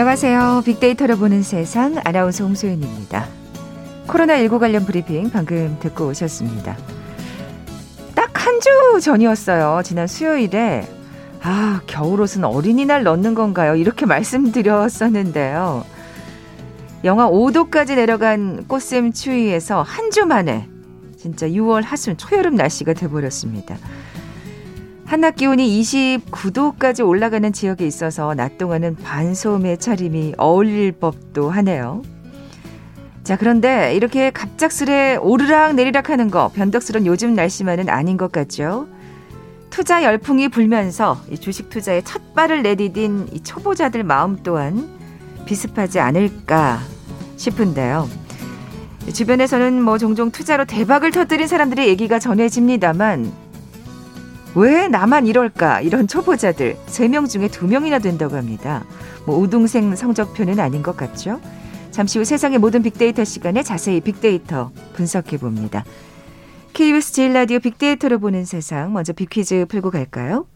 안녕하세요. 빅데이터를 보는 세상 아나운서 홍소연입니다. 코로나19 관련 브리핑 방금 듣고 오셨습니다. 딱 한 주 전이었어요. 지난 수요일에 아, 겨울옷은 어린이날 넣는 건가요? 이렇게 말씀드렸었는데요. 영하 5도까지 내려간 꽃샘 추위에서 한 주 만에 진짜 6월 하순 초여름 날씨가 돼버렸습니다. 한낮 기온이 29도까지 올라가는 지역에 있어서 낮 동안은 반소음의 차림이 어울릴 법도 하네요. 자, 그런데 이렇게 갑작스레 오르락 내리락 하는 거 변덕스런 요즘 날씨만은 아닌 것 같죠? 투자 열풍이 불면서 주식 투자에 첫 발을 내디딘 이 초보자들 마음 또한 비슷하지 않을까 싶은데요. 주변에서는 뭐 종종 투자로 대박을 터뜨린 사람들의 얘기가 전해집니다만 왜 나만 이럴까 이런 초보자들 3명 중에 2명이나 된다고 합니다. 뭐 우등생 성적표는 아닌 것 같죠? 잠시 후 세상의 모든 빅데이터 시간에 자세히 빅데이터 분석해 봅니다. KBS 제일 라디오 빅데이터로 보는 세상 먼저 빅퀴즈 풀고 갈까요?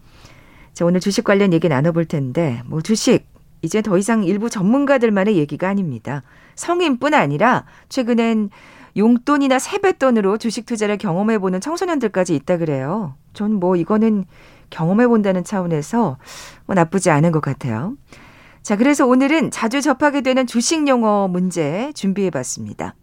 자, 오늘 주식 관련 얘기 나눠볼 텐데 뭐 주식 이제 더 이상 일부 전문가들만의 얘기가 아닙니다. 성인뿐 아니라 최근엔 용돈이나 세뱃돈으로 주식 투자를 경험해보는 청소년들까지 있다 그래요. 전 뭐 이거는 경험해 본다는 차원에서 뭐 나쁘지 않은 것 같아요. 자, 그래서 오늘은 자주 접하게 되는 주식 용어 문제 준비해 봤습니다.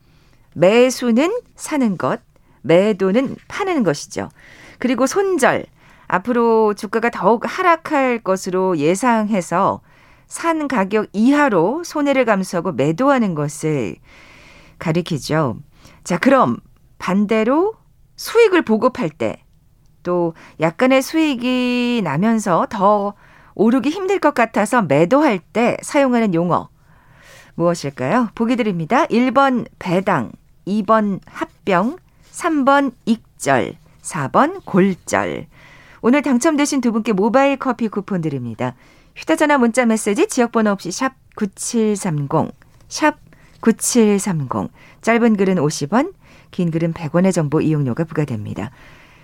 매수는 사는 것, 매도는 파는 것이죠. 그리고 손절, 앞으로 주가가 더욱 하락할 것으로 예상해서 산 가격 이하로 손해를 감수하고 매도하는 것을 가리키죠. 자, 그럼 반대로 수익을 보급할 때 또 약간의 수익이 나면서 더 오르기 힘들 것 같아서 매도할 때 사용하는 용어 무엇일까요? 보기 드립니다. 1번 배당, 2번 합병, 3번 익절, 4번 골절. 오늘 당첨되신 두 분께 모바일 커피 쿠폰 드립니다. 휴대전화 문자 메시지 지역번호 없이 샵 9730, 샵 9730. 짧은 글은 50원, 긴 글은 100원의 정보 이용료가 부과됩니다.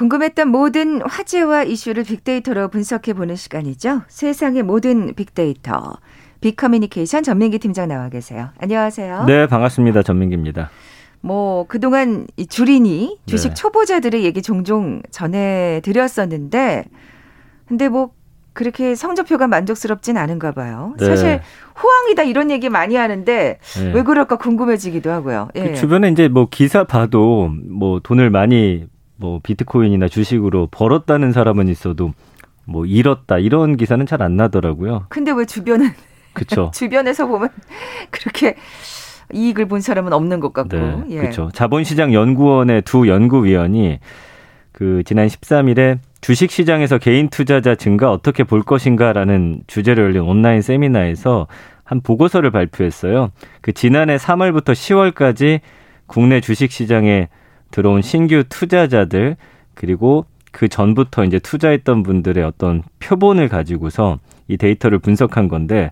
궁금했던 모든 화제와 이슈를 빅데이터로 분석해 보는 시간이죠. 세상의 모든 빅데이터. 빅커뮤니케이션 전민기 팀장 나와 계세요. 안녕하세요. 네, 반갑습니다. 전민기입니다. 뭐 그동안 이 주린이 주식 네. 초보자들의 얘기 종종 전해 드렸었는데 근데 뭐 그렇게 성적표가 만족스럽진 않은가 봐요. 네. 사실 호황이다 이런 얘기 많이 하는데 네. 왜 그럴까 궁금해지기도 하고요. 그 예. 그 주변에 이제 뭐 기사 봐도 뭐 돈을 많이 뭐 비트코인이나 주식으로 벌었다는 사람은 있어도 뭐 잃었다 이런 기사는 잘 안 나더라고요. 근데 왜 주변은 그렇죠. 주변에서 보면 그렇게 이익을 본 사람은 없는 것 같고. 네, 예. 그렇죠. 자본시장 연구원의 두 연구위원이 그 지난 13일에 주식 시장에서 개인 투자자 증가 어떻게 볼 것인가라는 주제로 열린 온라인 세미나에서 한 보고서를 발표했어요. 그 지난해 3월부터 10월까지 국내 주식 시장에 들어온 신규 투자자들 그리고 그 전부터 이제 투자했던 분들의 어떤 표본을 가지고서 이 데이터를 분석한 건데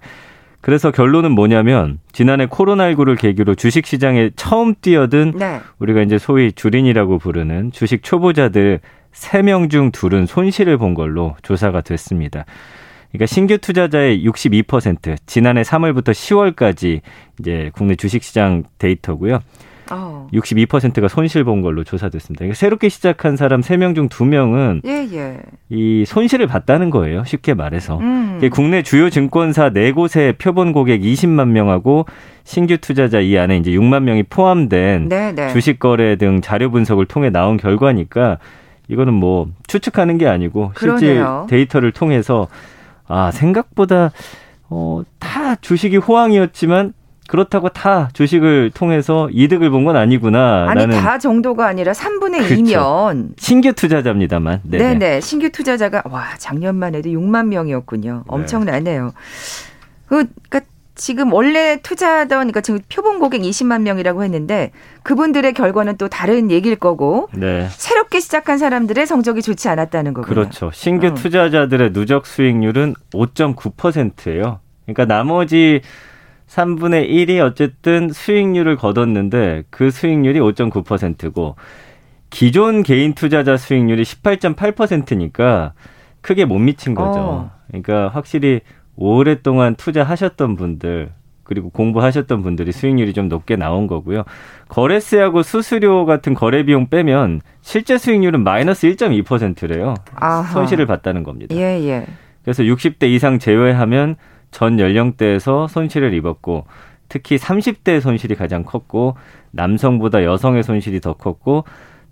그래서 결론은 뭐냐면 지난해 코로나19를 계기로 주식 시장에 처음 뛰어든 네. 우리가 이제 소위 주린이라고 부르는 주식 초보자들 3명 중 둘은 손실을 본 걸로 조사가 됐습니다. 그러니까 신규 투자자의 62% 지난해 3월부터 10월까지 이제 국내 주식 시장 데이터고요. 어. 62%가 손실 본 걸로 조사됐습니다. 그러니까 새롭게 시작한 사람 3명 중 2명은 예, 예. 이 손실을 봤다는 거예요. 쉽게 말해서. 음. 국내 주요 증권사 4곳의 표본 고객 20만 명하고 신규 투자자 이 안에 이제 6만 명이 포함된 네, 네. 주식 거래 등 자료 분석을 통해 나온 결과니까 이거는 뭐 추측하는 게 아니고 실제 그러네요. 데이터를 통해서 아, 생각보다 어, 다 주식이 호황이었지만 그렇다고 다 주식을 통해서 이득을 본 건 아니구나. 아니 다 정도가 아니라 3분의 그렇죠. 2면 신규 투자자입니다만. 네네. 네네. 신규 투자자가 와 작년만 해도 6만 명이었군요. 네. 엄청나네요. 그, 그러니까 지금 원래 투자하던 그러니까 지금 표본 고객 20만 명이라고 했는데 그분들의 결과는 또 다른 얘기일 거고 네. 새롭게 시작한 사람들의 성적이 좋지 않았다는 거군요. 그렇죠. 신규 어. 투자자들의 누적 수익률은 5.9%예요. 그러니까 나머지 3분의 1이 어쨌든 수익률을 거뒀는데 그 수익률이 5.9%고 기존 개인 투자자 수익률이 18.8%니까 크게 못 미친 거죠. 어. 그러니까 확실히 오랫동안 투자하셨던 분들 그리고 공부하셨던 분들이 수익률이 좀 높게 나온 거고요. 거래세하고 수수료 같은 거래 비용 빼면 실제 수익률은 마이너스 1.2%래요. 아하. 손실을 봤다는 겁니다. 예, 예. 그래서 60대 이상 제외하면 전 연령대에서 손실을 입었고 특히 30대 손실이 가장 컸고 남성보다 여성의 손실이 더 컸고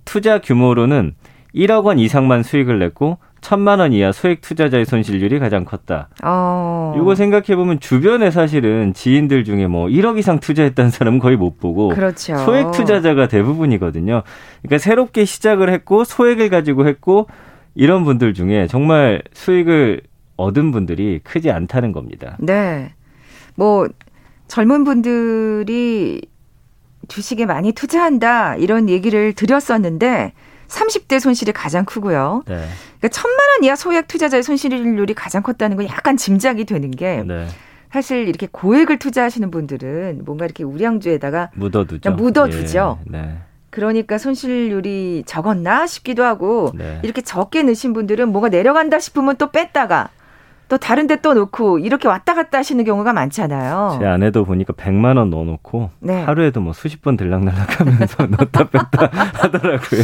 투자 규모로는 1억 원 이상만 수익을 냈고 천만 원 이하 소액 투자자의 손실률이 가장 컸다. 어. 이거 생각해 보면 주변에 사실은 지인들 중에 뭐 1억 이상 투자했다는 사람은 거의 못 보고 그렇죠. 소액 투자자가 대부분이거든요. 그러니까 새롭게 시작을 했고 소액을 가지고 했고 이런 분들 중에 정말 수익을 얻은 분들이 크지 않다는 겁니다. 네. 뭐 젊은 분들이 주식에 많이 투자한다 이런 얘기를 드렸었는데 30대 손실이 가장 크고요. 네. 그러니까 천만 원 이하 소액 투자자의 손실률이 가장 컸다는 건 약간 짐작이 되는 게 네. 사실 이렇게 고액을 투자하시는 분들은 뭔가 이렇게 우량주에다가 묻어두죠. 묻어두죠. 예. 네. 그러니까 손실률이 적었나 싶기도 하고 네. 이렇게 적게 넣으신 분들은 뭐가 내려간다 싶으면 또 뺐다가 또 다른 데 또 놓고 이렇게 왔다 갔다 하시는 경우가 많잖아요. 제 아내도 보니까 100만 원 넣어 놓고 네. 하루에도 뭐 수십 번 들락날락 하면서 넣었다 뺐다 하더라고요.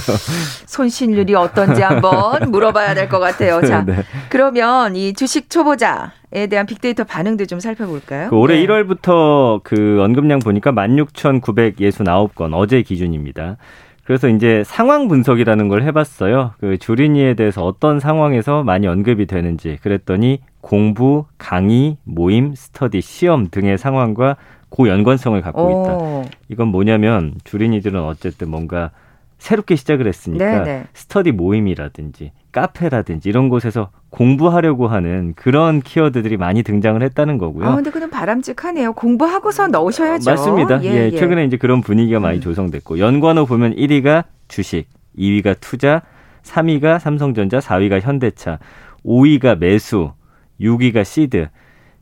손실률이 어떤지 한번 물어봐야 될 것 같아요. 자, 네. 그러면 이 주식 초보자 에 대한 빅데이터 반응도 좀 살펴볼까요? 그 올해 네. 1월부터 그 언급량 보니까 16,969건 어제 기준입니다. 그래서 이제 상황 분석이라는 걸 해봤어요. 그 주린이에 대해서 어떤 상황에서 많이 언급이 되는지 그랬더니 공부, 강의, 모임, 스터디, 시험 등의 상황과 고연관성을 갖고 있다. 오. 이건 뭐냐면 주린이들은 어쨌든 뭔가 새롭게 시작을 했으니까 네네. 네. 스터디 모임이라든지 카페라든지 이런 곳에서 공부하려고 하는 그런 키워드들이 많이 등장을 했다는 거고요. 아, 근데 그는 바람직하네요. 공부하고서 넣으셔야죠. 맞습니다. 예, 예, 예. 최근에 이제 그런 분위기가 많이 음. 조성됐고 연관어 보면 1위가 주식, 2위가 투자, 3위가 삼성전자, 4위가 현대차, 5위가 매수, 6위가 시드.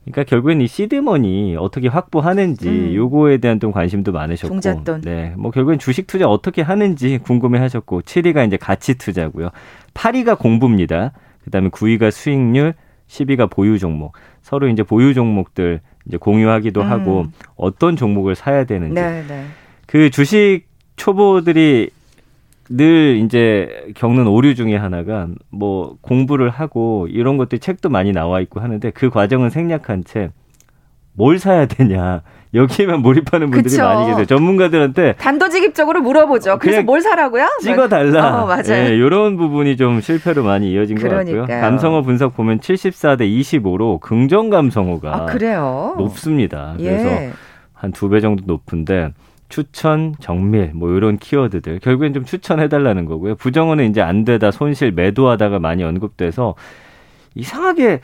그러니까 결국엔 이 시드머니 어떻게 확보하는지 음. 요거에 대한 좀 관심도 많으셨고 종잣돈. 네. 뭐 결국엔 주식 투자 어떻게 하는지 궁금해 하셨고 7위가 이제 가치 투자고요. 8위가 공부입니다. 그다음에 9위가 수익률, 10위가 보유 종목. 서로 이제 보유 종목들 이제 공유하기도 음. 하고 어떤 종목을 사야 되는지. 네, 네. 그 주식 초보들이 늘 이제 겪는 오류 중에 하나가 뭐 공부를 하고 이런 것들 책도 많이 나와 있고 하는데 그 과정은 생략한 채 뭘 사야 되냐. 여기에만 몰입하는 분들이 그쵸. 많이 계세요. 전문가들한테 단도직입적으로 물어보죠. 그래서 뭘 사라고요? 찍어달라. 어, 맞아요. 네, 이런 부분이 좀 실패로 많이 이어진 그러니까요. 것 같고요. 감성어 분석 보면 74대 25로 긍정 감성어가 아, 그래요? 높습니다. 예. 그래서 한 두 배 정도 높은데 추천, 정밀, 뭐 이런 키워드들 결국엔 좀 추천해달라는 거고요. 부정어는 이제 안 되다, 손실, 매도하다가 많이 언급돼서 이상하게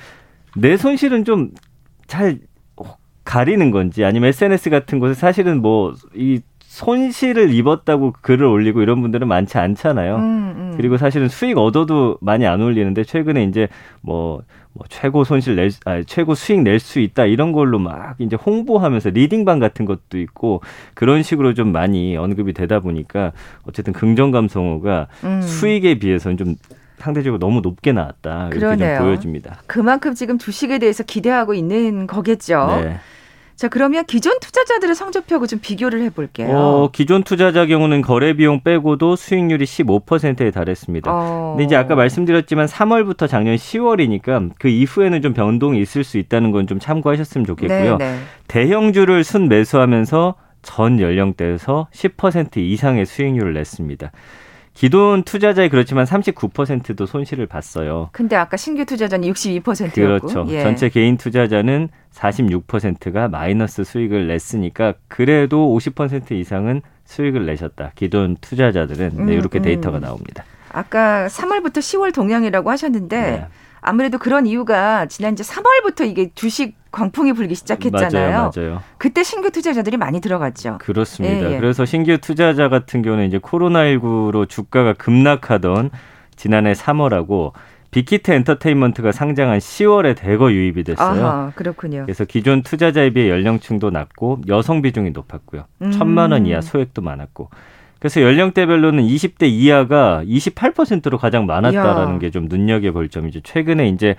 내 손실은 좀 잘 가리는 건지 아니면 SNS 같은 곳에 사실은 뭐 이 손실을 입었다고 글을 올리고 이런 분들은 많지 않잖아요. 음, 음. 그리고 사실은 수익 얻어도 많이 안 올리는데 최근에 이제 뭐, 뭐 최고 손실 낼, 아, 최고 수익 낼 수 있다 이런 걸로 막 이제 홍보하면서 리딩방 같은 것도 있고 그런 식으로 좀 많이 언급이 되다 보니까 어쨌든 긍정 감성어가 음. 수익에 비해서는 좀 상대적으로 너무 높게 나왔다 이렇게 그러네요. 좀 보여집니다. 그만큼 지금 주식에 대해서 기대하고 있는 거겠죠. 네. 자, 그러면 기존 투자자들의 성적표하고 좀 비교를 해볼게요. 어, 기존 투자자 경우는 거래 비용 빼고도 수익률이 15%에 달했습니다. 어. 근데 이제 아까 말씀드렸지만 3월부터 작년 10월이니까 그 이후에는 좀 변동이 있을 수 있다는 건 좀 참고하셨으면 좋겠고요. 네네. 네. 대형주를 순 매수하면서 전 연령대에서 10% 이상의 수익률을 냈습니다. 기존 투자자에 그렇지만 39%도 손실을 봤어요. 근데 아까 신규 투자자는 62%였고 그렇죠. 예. 전체 개인 투자자는 46%가 마이너스 수익을 냈으니까 그래도 50% 이상은 수익을 내셨다. 기존 투자자들은 네, 이렇게 음, 음. 데이터가 나옵니다. 아까 3월부터 10월 동향이라고 하셨는데 네. 아무래도 그런 이유가 지난 이제 3월부터 이게 주식 광풍이 불기 시작했잖아요. 맞아요, 맞아요. 그때 신규 투자자들이 많이 들어갔죠. 그렇습니다. 예, 예. 그래서 신규 투자자 같은 경우는 이제 코로나19로 주가가 급락하던 지난해 3월하고 빅히트 엔터테인먼트가 상장한 10월에 대거 유입이 됐어요. 아하, 그렇군요. 그래서 기존 투자자에 비해 연령층도 낮고 여성 비중이 높았고요. 음. 천만 원 이하 소액도 많았고. 그래서 연령대별로는 20대 이하가 28%로 가장 많았다라는 게 좀 눈여겨볼 점이죠. 최근에 이제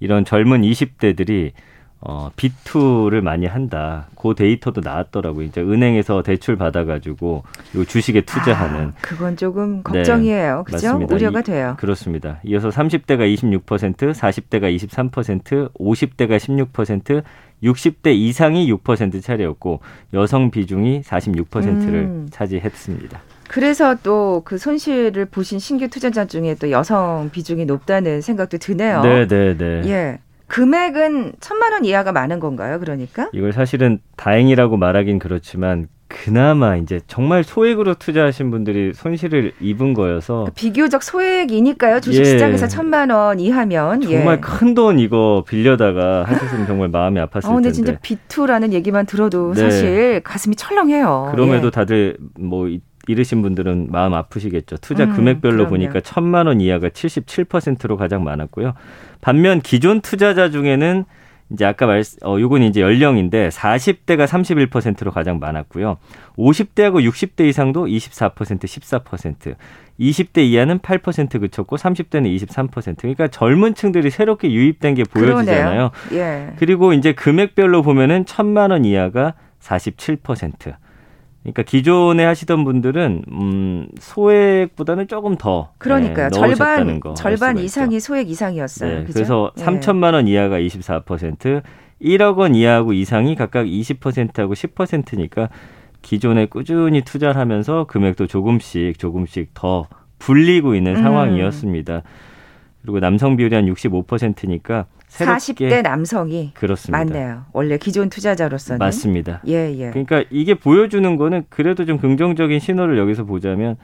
이런 젊은 20대들이 어, B2를 많이 한다. 그 데이터도 나왔더라고요. 이제 은행에서 대출 받아가지고 요 주식에 투자하는. 아, 그건 조금 걱정이에요. 네, 그죠? 맞습니다. 우려가 돼요. 이, 그렇습니다. 이어서 30대가 26%, 40대가 23%, 50대가 16%, 60대 이상이 6% 차례였고 여성 비중이 46%를 음. 차지했습니다. 그래서 또 그 손실을 보신 신규 투자자 중에 또 여성 비중이 높다는 생각도 드네요. 네, 네, 네. 예. 금액은 천만 원 이하가 많은 건가요? 그러니까? 이걸 사실은 다행이라고 말하긴 그렇지만 그나마 이제 정말 소액으로 투자하신 분들이 손실을 입은 거여서 그 비교적 소액이니까요. 주식시장에서 예. 천만 원 이하면 정말 예. 큰돈 이거 빌려다가 하셨으면 정말 마음이 아팠을 텐데. 어, 근데 진짜 비투라는 얘기만 들어도 네. 사실 가슴이 철렁해요. 그럼에도 예. 다들 뭐 잃으신 분들은 마음 아프시겠죠. 투자 음, 금액별로 음, 보니까 천만 원 이하가 77%로 가장 많았고요. 반면 기존 투자자 중에는 이제 아까 말, 어, 요건 이제 연령인데 40대가 31%로 가장 많았고요. 50대하고 60대 이상도 24%, 14%. 20대 이하는 8% 그쳤고 30대는 23%. 그러니까 젊은 층들이 새롭게 유입된 게 보여지잖아요. 예. 그리고 이제 금액별로 보면은 천만 원 이하가 47%. 그러니까 기존에 하시던 분들은 음 소액보다는 조금 더 그러니까요. 네, 절반 절반 이상이 소액 이상이었어요. 네, 그래서 네. 3천만 원 이하가 24%, 1억 원 이하고 이상이 각각 20%하고 10%니까 기존에 꾸준히 투자를 하면서 금액도 조금씩 조금씩 더 불리고 있는 음. 상황이었습니다. 그리고 남성 비율이 한 65%니까 새롭게 40대 남성이 그렇습니다. 맞네요. 원래 기존 투자자로서는 맞습니다. 예, 예. 그러니까 이게 보여주는 거는 그래도 좀 긍정적인 신호를 여기서 보자면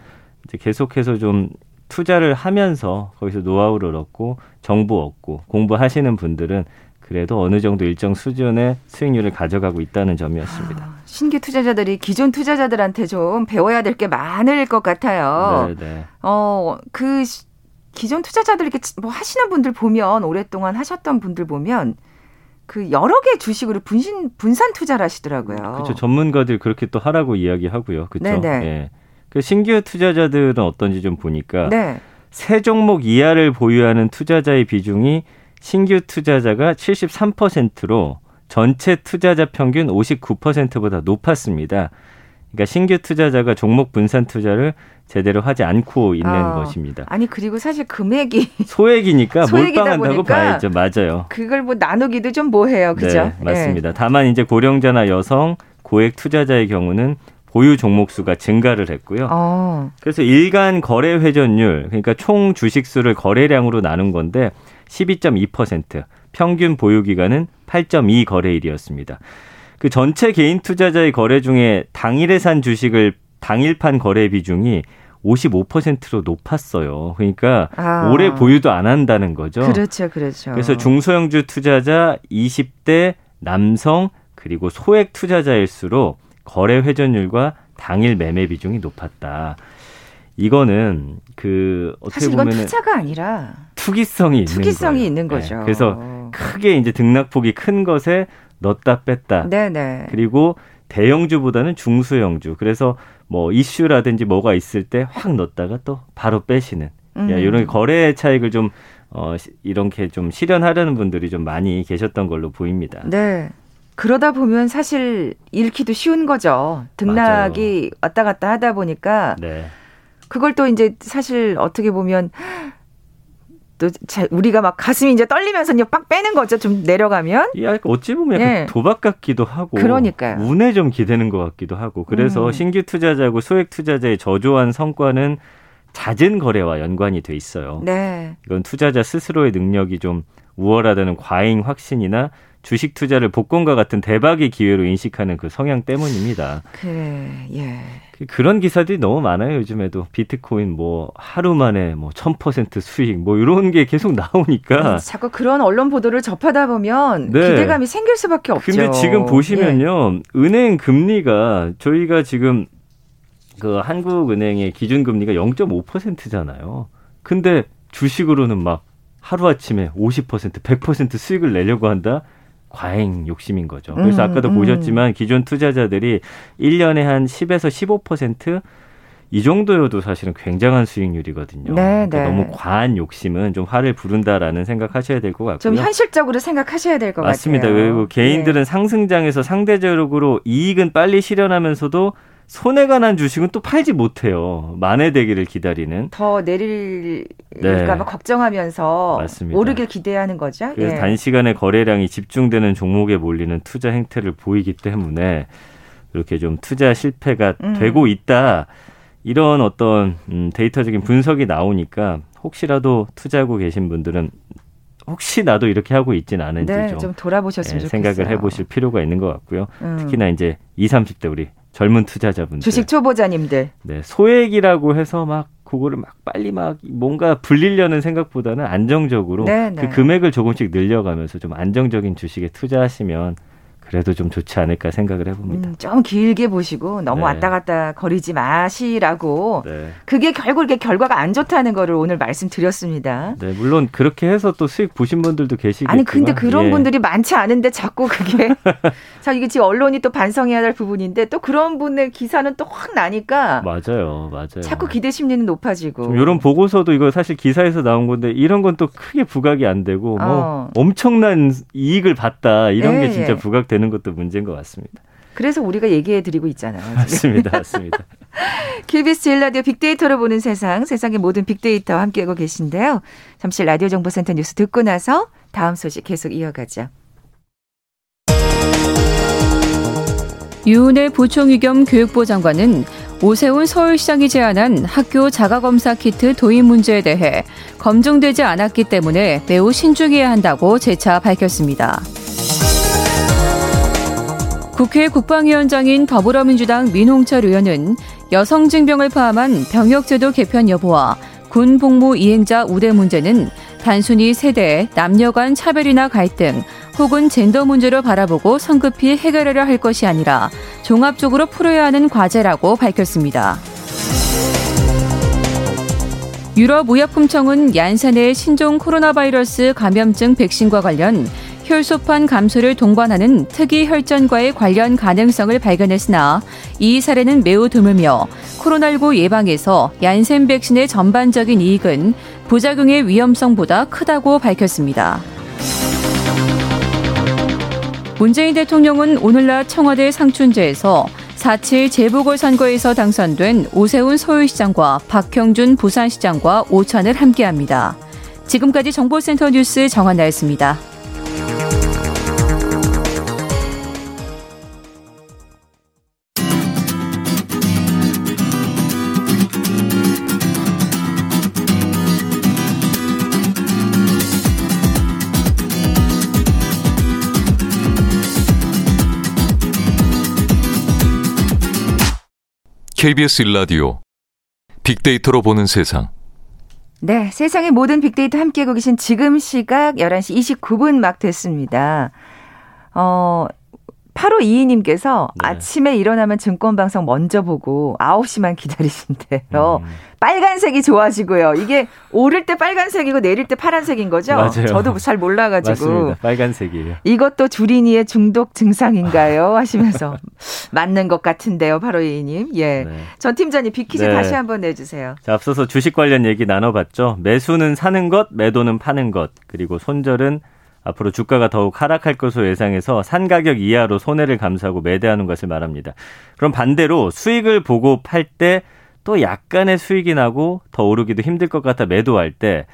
이제 계속해서 좀 투자를 하면서 거기서 노하우를 얻고 정보 얻고 공부하시는 분들은 그래도 어느 정도 일정 수준의 수익률을 가져가고 있다는 점이었습니다. 아, 신규 투자자들이 기존 투자자들한테 좀 배워야 될 게 많을 것 같아요. 네, 네. 어, 그 기존 투자자들 이렇게 뭐 하시는 분들 보면 오랫동안 하셨던 분들 보면 그 여러 개 주식으로 분신 분산 투자를 하시더라고요. 그렇죠. 전문가들 그렇게 또 하라고 이야기하고요. 그렇죠. 네네. 예. 그 신규 투자자들은 어떤지 좀 보니까 네. 세 종목 이하를 보유하는 투자자의 비중이 신규 투자자가 73%로 전체 투자자 평균 59%보다 높았습니다. 그러니까 신규 투자자가 종목 분산 투자를 제대로 하지 않고 있는 어. 것입니다. 아니 그리고 사실 금액이 소액이니까 몰빵한다고 봐야죠. 맞아요. 그걸 뭐 나누기도 좀 뭐해요, 그죠? 네, 맞습니다. 네. 다만 이제 고령자나 여성, 고액 투자자의 경우는 보유 종목 수가 증가를 했고요. 어. 그래서 일간 거래 회전율, 그러니까 총 주식 수를 거래량으로 나눈 건데 12.2%, 평균 보유 기간은 8.2 거래일이었습니다. 그 전체 개인 투자자의 거래 중에 당일에 산 주식을 당일판 거래 비중이 55%로 높았어요. 그러니까 아. 오래 보유도 안 한다는 거죠. 그렇죠, 그렇죠. 그래서 중소형주 투자자 20대 남성 그리고 소액 투자자일수록 거래 회전율과 당일 매매 비중이 높았다. 이거는 그 어떻게 보면 투자가 아니라 투기성이 있는 투기성이 거예요. 있는 거죠. 네. 그래서 크게 이제 등락폭이 큰 것에 넣었다 뺐다. 네네. 그리고 대형주보다는 중소형주. 그래서 뭐 이슈라든지 뭐가 있을 때 확 넣었다가 또 바로 빼시는. 음. 야, 이런 거래 차익을 좀 어, 이렇게 좀 실현하려는 분들이 좀 많이 계셨던 걸로 보입니다. 네. 그러다 보면 사실 잃기도 쉬운 거죠. 등락이 맞아요. 왔다 갔다 하다 보니까 네. 그걸 또 이제 사실 어떻게 보면 또 우리가 막 가슴이 이제 떨리면서 빡 빼는 거죠. 좀 내려가면. 예, 어찌 보면 예. 도박 같기도 하고. 그러니까요. 운에 좀 기대는 것 같기도 하고. 그래서 음. 신규 투자자고 소액 투자자의 저조한 성과는 잦은 거래와 연관이 돼 있어요. 네. 이건 투자자 스스로의 능력이 좀 우월하다는 과잉 확신이나 주식 투자를 복권과 같은 대박의 기회로 인식하는 그 성향 때문입니다. 그래, 예. 그, 그런 기사들이 너무 많아요, 요즘에도. 비트코인 뭐 하루 만에 뭐 1000% 수익 뭐 이런 게 계속 나오니까. 음, 자꾸 그런 언론 보도를 접하다 보면 네. 기대감이 생길 수밖에 없죠. 근데 지금 보시면요. 예. 은행 금리가 저희가 지금 그 한국은행의 기준 금리가 0.5%잖아요. 근데 주식으로는 막 하루아침에 50%, 100% 수익을 내려고 한다? 과잉 욕심인 거죠. 그래서 음, 아까도 음. 보셨지만 기존 투자자들이 1년에 한 10에서 15%이 정도여도 사실은 굉장한 수익률이거든요. 네, 그러니까 네. 너무 과한 욕심은 좀 화를 부른다라는 생각하셔야 될 것 같고요. 좀 현실적으로 생각하셔야 될 것 같아요. 맞습니다. 그리고 개인들은 네. 상승장에서 상대적으로 이익은 빨리 실현하면서도 손해가 난 주식은 또 팔지 못해요. 만회되기를 기다리는. 더 내릴까봐 네. 걱정하면서 맞습니다. 오르길 기대하는 거죠. 그래서 예. 단시간에 거래량이 집중되는 종목에 몰리는 투자 행태를 보이기 때문에 이렇게 좀 투자 실패가 음. 되고 있다. 이런 어떤 음, 데이터적인 분석이 나오니까 혹시라도 투자하고 계신 분들은 혹시 나도 이렇게 하고 있지는 않은지 네, 좀, 좀 돌아보셨으면 네, 생각을 해보실 필요가 있는 것 같고요. 음. 특히나 이제 20, 30대 우리 젊은 투자자분들. 주식 초보자님들. 네, 소액이라고 해서 막 그거를 막 빨리 막 뭔가 불리려는 생각보다는 안정적으로 네, 네. 그 금액을 조금씩 늘려가면서 좀 안정적인 주식에 투자하시면 그래도 좀 좋지 않을까 생각을 해봅니다. 음, 좀 길게 보시고 너무 네. 왔다 갔다 거리지 마시라고. 네. 그게 결국 이렇게 결과가 안 좋다는 거를 오늘 말씀드렸습니다. 네, 물론 그렇게 해서 또 수익 보신 분들도 계시겠지만. 아니 근데 그런 예. 분들이 많지 않은데 자꾸 그게 자 이게 지금 언론이 또 반성해야 할 부분인데 또 그런 분의 기사는 또 확 나니까. 맞아요, 맞아요. 자꾸 기대 심리는 높아지고. 이런 보고서도 이거 사실 기사에서 나온 건데 이런 건 또 크게 부각이 안 되고 뭐 어. 엄청난 이익을 봤다 이런 예, 게 진짜 예. 부각되는. 되는 것도 문제인 것 같습니다. 그래서 우리가 얘기해 드리고 있잖아요. 지금. 맞습니다. 맞습니다. KBS 제일 라디오 빅데이터로 보는 세상, 세상의 모든 빅데이터와 함께하고 계신데요. 잠시 라디오 정보센터 뉴스 듣고 나서 다음 소식 계속 이어가죠. 유은혜 부총리 겸 교육부 장관은 오세훈 서울시장이 제안한 학교 자가검사 키트 도입 문제에 대해 검증되지 않았기 때문에 매우 신중해야 한다고 재차 밝혔습니다. 국회 국방위원장인 더불어민주당 민홍철 의원은 여성 징병을 포함한 병역제도 개편 여부와 군 복무 이행자 우대 문제는 단순히 세대, 남녀 간 차별이나 갈등 혹은 젠더 문제로 바라보고 성급히 해결하려 할 것이 아니라 종합적으로 풀어야 하는 과제라고 밝혔습니다. 유럽의약품청은 얀센의 신종 코로나 바이러스 감염증 백신과 관련 혈소판 감소를 동반하는 특이 혈전과의 관련 가능성을 발견했으나 이 사례는 매우 드물며 코로나19 예방에서 얀센 백신의 전반적인 이익은 부작용의 위험성보다 크다고 밝혔습니다. 문재인 대통령은 오늘 낮 청와대 상춘제에서 4.7 재보궐선거에서 당선된 오세훈 서울시장과 박형준 부산시장과 오찬을 함께합니다. 지금까지 정보센터 뉴스 정한나였습니다. KBS 일라디오 빅데이터로 보는 세상. 네, 세상의 모든 빅데이터 함께하고 계신 지금 시각 11시 29분 막 됐습니다. 어, 8호 2이님께서 네. 아침에 일어나면 증권방송 먼저 보고 9시만 기다리신대요. 음. 빨간색이 좋아지고요. 이게 오를 때 빨간색이고 내릴 때 파란색인 거죠? 맞아요. 저도 잘 몰라가지고. 맞습니다. 빨간색이에요. 이것도 주린이의 중독 증상인가요? 하시면서 맞는 것 같은데요. 8호 2이님. 예. 네. 전 팀장님 비키즈 네. 다시 한번 내주세요. 자, 앞서서 주식 관련 얘기 나눠봤죠. 매수는 사는 것, 매도는 파는 것, 그리고 손절은 앞으로 주가가 더욱 하락할 것으로 예상해서 산 가격 이하로 손해를 감수하고 매대하는 것을 말합니다. 그럼 반대로 수익을 보고 팔 때 또 약간의 수익이 나고 더 오르기도 힘들 것 같아 매도할 때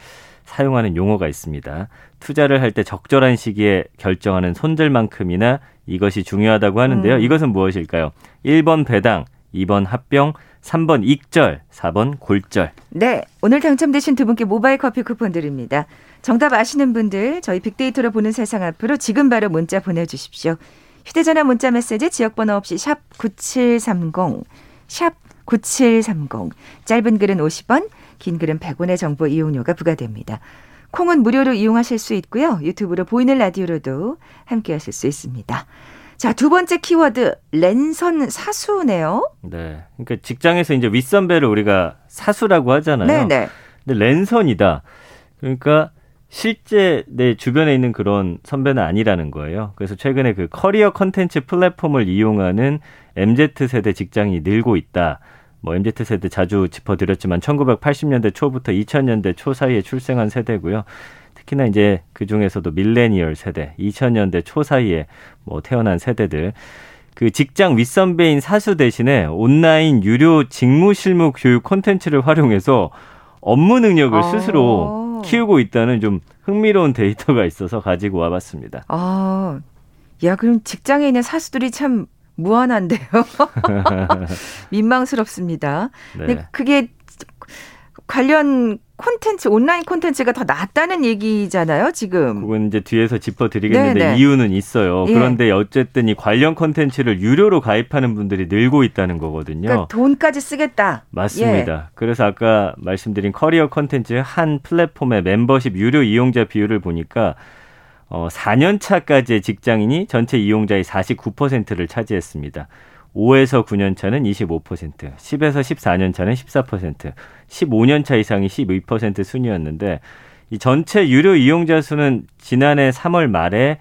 사용하는 용어가 있습니다. 투자를 할 때 적절한 시기에 결정하는 손절만큼이나 이것이 중요하다고 하는데요. 음. 이것은 무엇일까요? 1번 배당, 2번 합병, 3번 익절, 4번 골절. 네, 오늘 당첨되신 두 분께 모바일 커피 쿠폰 드립니다. 정답 아시는 분들 저희 빅데이터로 보는 세상 앞으로 지금 바로 문자 보내주십시오. 휴대전화 문자 메시지 지역번호 없이 샵 9730, 샵 9730. 짧은 글은 50원, 긴 글은 100원의 정보 이용료가 부과됩니다. 콩은 무료로 이용하실 수 있고요. 유튜브로 보이는 라디오로도 함께 하실 수 있습니다. 자, 두 번째 키워드, 랜선 사수네요. 네. 그러니까 직장에서 이제 윗선배를 우리가 사수라고 하잖아요. 네네. 근데 랜선이다. 그러니까 실제 내 주변에 있는 그런 선배는 아니라는 거예요. 그래서 최근에 그 커리어 컨텐츠 플랫폼을 이용하는 MZ세대 직장이 늘고 있다. 뭐 MZ세대 자주 짚어드렸지만 1980년대 초부터 2000년대 초 사이에 출생한 세대고요. 특히나 이제 그 중에서도 밀레니얼 세대, 2000년대 초 사이에 뭐 태어난 세대들. 그 직장 윗선배인 사수 대신에 온라인 유료 직무 실무 교육 콘텐츠를 활용해서 업무 능력을 스스로 어. 키우고 있다는 좀 흥미로운 데이터가 있어서 가지고 와봤습니다. 아, 야, 그럼 직장에 있는 사수들이 참 무한한데요. 민망스럽습니다. 네. 근데 그게 관련 콘텐츠, 온라인 콘텐츠가 더 낫다는 얘기잖아요, 지금. 그건 이제 뒤에서 짚어드리겠는데 네, 네. 이유는 있어요. 예. 그런데 어쨌든 이 관련 콘텐츠를 유료로 가입하는 분들이 늘고 있다는 거거든요. 그러니까 돈까지 쓰겠다. 맞습니다. 예. 그래서 아까 말씀드린 커리어 콘텐츠 한 플랫폼의 멤버십 유료 이용자 비율을 보니까 어, 4년 차까지의 직장인이 전체 이용자의 49%를 차지했습니다. 5에서 9년 차는 25%, 10에서 14년 차는 14%, 15년 차 이상이 12% 순이었는데 이 전체 유료 이용자 수는 지난해 3월 말에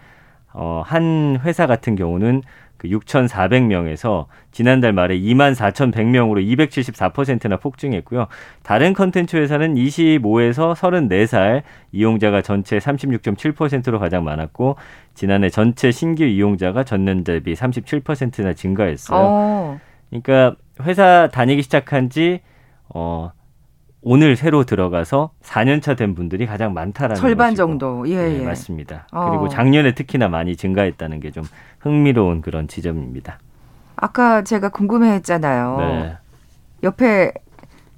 어, 한 회사 같은 경우는 그 6,400명에서 지난달 말에 24,100명으로 274%나 폭증했고요. 다른 컨텐츠 회사는 25에서 34살 이용자가 전체 36.7%로 가장 많았고 지난해 전체 신규 이용자가 전년 대비 37%나 증가했어요. 어. 그러니까 회사 다니기 시작한 지 어, 오늘 새로 들어가서 4년 차 된 분들이 가장 많다라는 절반 것이고. 정도. 예, 네, 예. 맞습니다. 어. 그리고 작년에 특히나 많이 증가했다는 게 좀 흥미로운 그런 지점입니다. 아까 제가 궁금해 했잖아요. 네. 옆에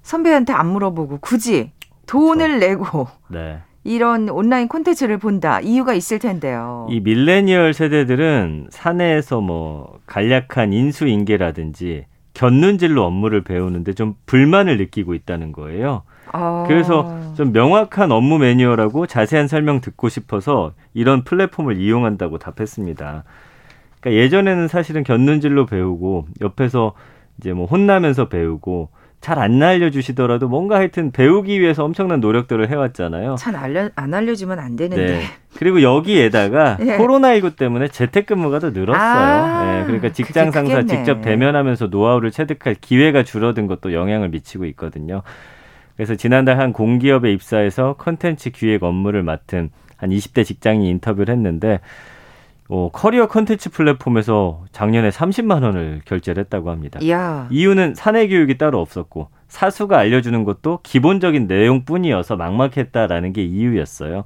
선배한테 안 물어보고 굳이 돈을 내고 네. 이런 온라인 콘텐츠를 본다. 이유가 있을 텐데요. 이 밀레니얼 세대들은 사내에서 뭐 간략한 인수인계라든지 견눈질로 업무를 배우는데 좀 불만을 느끼고 있다는 거예요. 아. 그래서 좀 명확한 업무 매뉴얼하고 자세한 설명 듣고 싶어서 이런 플랫폼을 이용한다고 답했습니다. 그러니까 예전에는 사실은 견눈질로 배우고 옆에서 이제 뭐 혼나면서 배우고 잘 안 알려주시더라도 뭔가 하여튼 배우기 위해서 엄청난 노력들을 해왔잖아요. 잘 알려, 안 알려주면 안 되는데. 네. 그리고 여기에다가 예. 코로나19 때문에 재택근무가 더 늘었어요. 아, 네, 그러니까 직장 그게 상사. 직접 대면하면서 노하우를 체득할 기회가 줄어든 것도 영향을 미치고 있거든요. 그래서 지난달 한 공기업에 입사해서 컨텐츠 기획 업무를 맡은 한 20대 직장인이 인터뷰를 했는데 어, 커리어 컨텐츠 플랫폼에서 작년에 30만 원을 결제를 했다고 합니다. 이야. 이유는 사내 교육이 따로 없었고 사수가 알려주는 것도 기본적인 내용뿐이어서 막막했다라는 게 이유였어요.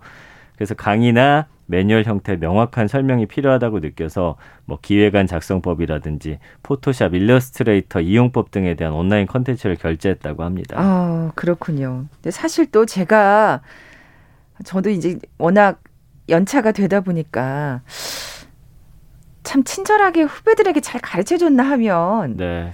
그래서 강의나 매뉴얼 형태 명확한 설명이 필요하다고 느껴서 뭐 기획안 작성법이라든지 포토샵, 일러스트레이터 이용법 등에 대한 온라인 컨텐츠를 결제했다고 합니다. 아, 그렇군요. 근데 사실 또 제가 저도 이제 워낙 연차가 되다 보니까 참 친절하게 후배들에게 잘 가르쳐 줬나 하면 네.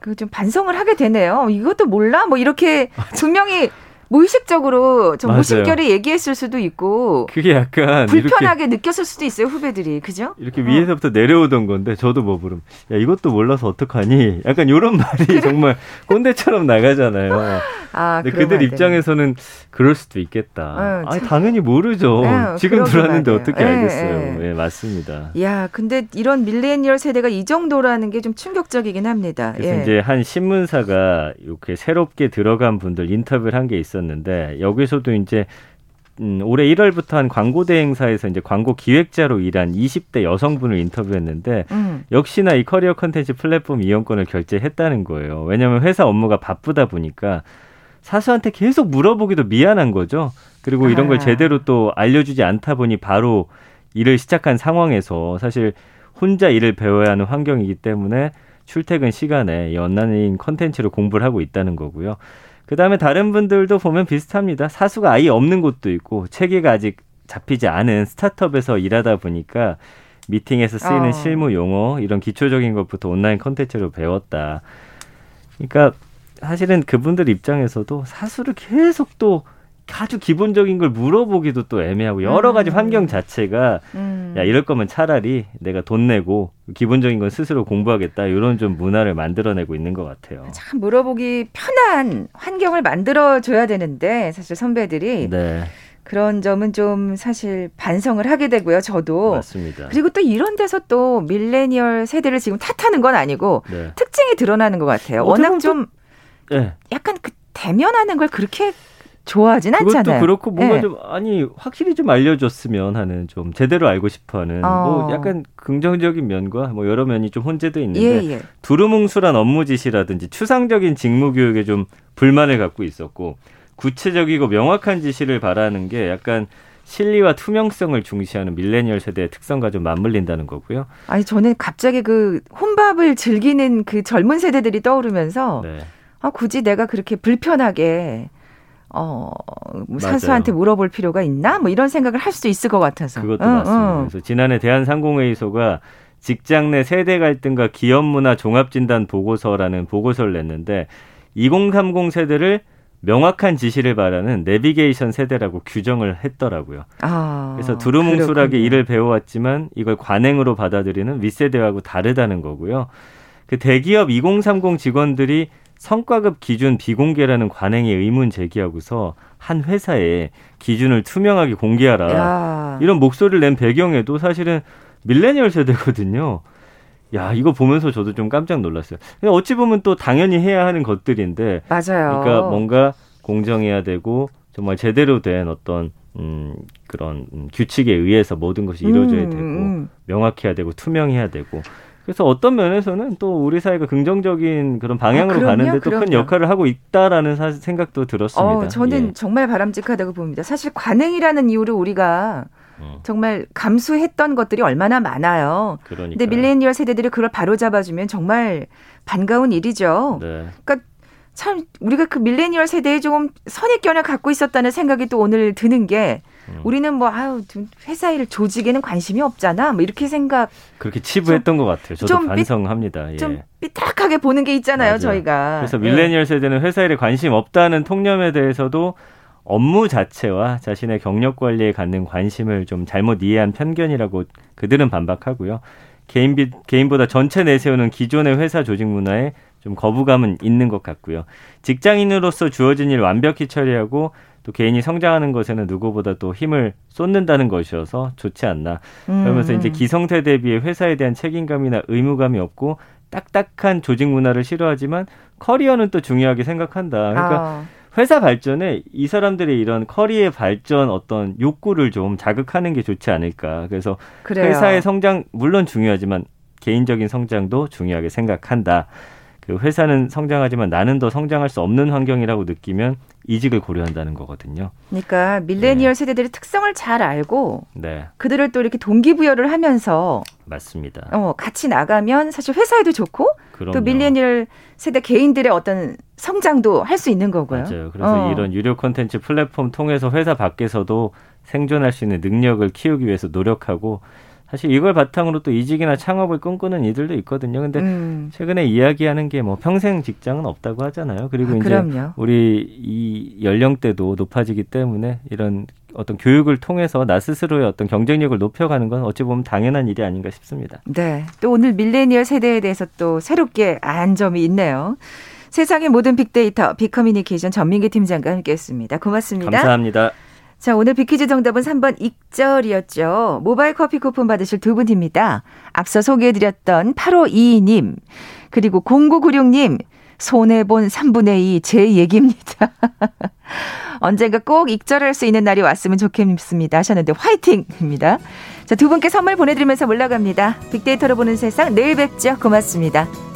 그 좀 반성을 하게 되네요. 이것도 몰라? 뭐 이렇게 분명히 무의식적으로 좀. 무심결에 얘기했을 수도 있고 그게 약간 불편하게 느꼈을 수도 있어요, 후배들이. 그죠? 이렇게 위에서부터 내려오던 건데 저도 뭐 부름 야 이것도 몰라서 어떡하니 약간 이런 말이 정말 꼰대처럼 나가잖아요. 아, 근데 그들. 입장에서는 그럴 수도 있겠다. 어, 아니 참. 당연히 모르죠. 어, 지금 말이에요. 어떻게 예, 알겠어요. 예. 예, 맞습니다. 야, 근데 이런 밀레니얼 세대가 이 정도라는 게 좀 충격적이긴 합니다. 그래서 예. 이제 한 신문사가 이렇게 새롭게 들어간 분들 인터뷰를 한 게 있었는데 여기서도 이제 음, 올해 1월부터 한 광고 대행사에서 이제 광고 기획자로 일한 20대 여성분을 인터뷰했는데 음. 역시나 이 커리어 컨텐츠 플랫폼 이용권을 결제했다는 거예요. 왜냐하면 회사 업무가 바쁘다 보니까 사수한테 계속 물어보기도 미안한 거죠. 그리고 이런 걸 아. 제대로 또 알려주지 않다 보니 바로 일을 시작한 상황에서 사실 혼자 일을 배워야 하는 환경이기 때문에 출퇴근 시간에 이 온라인 컨텐츠로 공부를 하고 있다는 거고요. 그 다음에 다른 분들도 보면 비슷합니다. 사수가 아예 없는 곳도 있고 체계가 아직 잡히지 않은 스타트업에서 일하다 보니까 미팅에서 쓰이는 어. 실무 용어 이런 기초적인 것부터 온라인 컨텐츠로 배웠다. 그러니까 사실은 그분들 입장에서도 사수를 계속 또 아주 기본적인 걸 물어보기도 또 애매하고 여러 가지 음. 환경 자체가 음. 야 이럴 거면 차라리 내가 돈 내고 기본적인 건 스스로 공부하겠다 이런 좀 문화를 만들어내고 있는 것 같아요. 참 물어보기 편한 환경을 만들어 줘야 되는데 사실 선배들이 네, 그런 점은 좀 사실 반성을 하게 되고요. 저도 맞습니다. 그리고 또 이런 데서 또 밀레니얼 세대를 지금 탓하는 건 아니고 네, 특징이 드러나는 것 같아요. 어떻게 워낙 좀 네. 약간 그 대면하는 걸 그렇게 좋아하진 그것도 않잖아요. 그렇고 뭔가 네. 좀 아니 확실히 좀 알려줬으면 하는 좀 제대로 알고 싶어하는 어. 뭐 약간 긍정적인 면과 뭐 여러 면이 좀 혼재돼 있는데 예, 예. 두루뭉술한 업무 지시라든지 추상적인 직무 교육에 좀 불만을 갖고 있었고 구체적이고 명확한 지시를 바라는 게 약간 실리와 투명성을 중시하는 밀레니얼 세대의 특성과 좀 맞물린다는 거고요. 아니 저는 갑자기 그 혼밥을 즐기는 그 젊은 세대들이 떠오르면서 네. 아 굳이 내가 그렇게 불편하게 어 뭐. 사수한테 물어볼 필요가 있나? 뭐 이런 생각을 할 수도 있을 것 같아서. 그것도 응, 맞습니다. 응. 그래서 지난해 대한상공회의소가 직장 내 세대 갈등과 기업 문화 종합 진단 보고서라는 보고서를 냈는데 2030 세대를 명확한 지시를 바라는 내비게이션 세대라고 규정을 했더라고요. 아, 그래서 두루뭉술하게 그렇군요. 일을 배워왔지만 이걸 관행으로 받아들이는 윗세대하고 다르다는 거고요. 그 대기업 2030 직원들이 성과급 기준 비공개라는 관행에 의문 제기하고서 한 회사에 기준을 투명하게 공개하라. 야. 이런 목소리를 낸 배경에도 사실은 밀레니얼 세대거든요. 야, 이거 보면서 저도 좀 깜짝 놀랐어요. 어찌 보면 또 당연히 해야 하는 것들인데 맞아요. 그러니까 뭔가 공정해야 되고 정말 제대로 된 어떤 음 그런 음, 규칙에 의해서 모든 것이 이루어져야 음, 되고 음. 명확해야 되고 투명해야 되고 그래서 어떤 면에서는 또 우리 사회가 긍정적인 그런 방향으로 아, 가는데 또 큰. 역할을 하고 있다라는 사, 생각도 들었습니다. 어, 저는 예. 정말 바람직하다고 봅니다. 사실 관행이라는 이유로 우리가 음, 정말 감수했던 것들이 얼마나 많아요. 그러니까. 근데 밀레니얼 세대들이 그걸 바로 잡아주면 정말 반가운 일이죠. 네. 참 우리가 그 밀레니얼 세대에 조금 선입견을 갖고 있었다는 생각이 또 오늘 드는 게 음. 우리는 뭐 아유 좀 회사 일 조직에는 관심이 없잖아 뭐 이렇게 생각 그렇게 치부했던 것 같아요. 저도 좀 삐- 반성합니다. 예. 좀 삐딱하게 보는 게 있잖아요 맞아요. 저희가 그래서 예. 밀레니얼 세대는 회사 일에 관심 없다는 통념에 대해서도 업무 자체와 자신의 경력 관리에 갖는 관심을 좀 잘못 이해한 편견이라고 그들은 반박하고요. 개인 비, 개인보다 전체 내세우는 기존의 회사 조직 문화에 좀 거부감은 있는 것 같고요. 직장인으로서 주어진 일 완벽히 처리하고 또 개인이 성장하는 것에는 누구보다 또 힘을 쏟는다는 것이어서 좋지 않나. 그러면서 음. 이제 기성세대에 비해 회사에 대한 책임감이나 의무감이 없고 딱딱한 조직 문화를 싫어하지만 커리어는 또 중요하게 생각한다. 그러니까 아, 회사 발전에 이 사람들의 이런 커리어 발전 어떤 욕구를 좀 자극하는 게 좋지 않을까. 그래서 그래요. 회사의 성장 물론 중요하지만 개인적인 성장도 중요하게 생각한다. 그 회사는 성장하지만 나는 더 성장할 수 없는 환경이라고 느끼면 이직을 고려한다는 거거든요. 그러니까 밀레니얼 세대들의 특성을 잘 알고 네, 그들을 또 이렇게 동기부여를 하면서 맞습니다. 어, 같이 나가면 사실 회사에도 좋고 그럼요. 또 밀레니얼 세대 개인들의 어떤 성장도 할 수 있는 거고요. 맞아요. 그래서 어. 이런 유료 콘텐츠 플랫폼 통해서 회사 밖에서도 생존할 수 있는 능력을 키우기 위해서 노력하고 사실 이걸 바탕으로 또 이직이나 창업을 꿈꾸는 이들도 있거든요. 근데 음, 최근에 이야기하는 게 뭐 평생 직장은 없다고 하잖아요. 그리고 아, 이제 그럼요. 우리 이 연령대도 높아지기 때문에 이런 어떤 교육을 통해서 나 스스로의 어떤 경쟁력을 높여가는 건 어찌 보면 당연한 일이 아닌가 싶습니다. 네. 또 오늘 밀레니얼 세대에 대해서 또 새롭게 안 점이 있네요. 세상의 모든 빅데이터 빅커뮤니케이션 전민기 팀장과 함께했습니다. 고맙습니다. 감사합니다. 자, 오늘 빅퀴즈 정답은 3번 익절이었죠. 모바일 커피 쿠폰 받으실 두 분입니다. 앞서 소개해드렸던 8522님, 그리고 0996님, 손해본 3분의 2 제 얘기입니다. 언젠가 꼭 익절할 수 있는 날이 왔으면 좋겠습니다. 하셨는데 화이팅입니다. 자, 두 분께 선물 보내드리면서 올라갑니다. 빅데이터로 보는 세상 내일 뵙죠. 고맙습니다.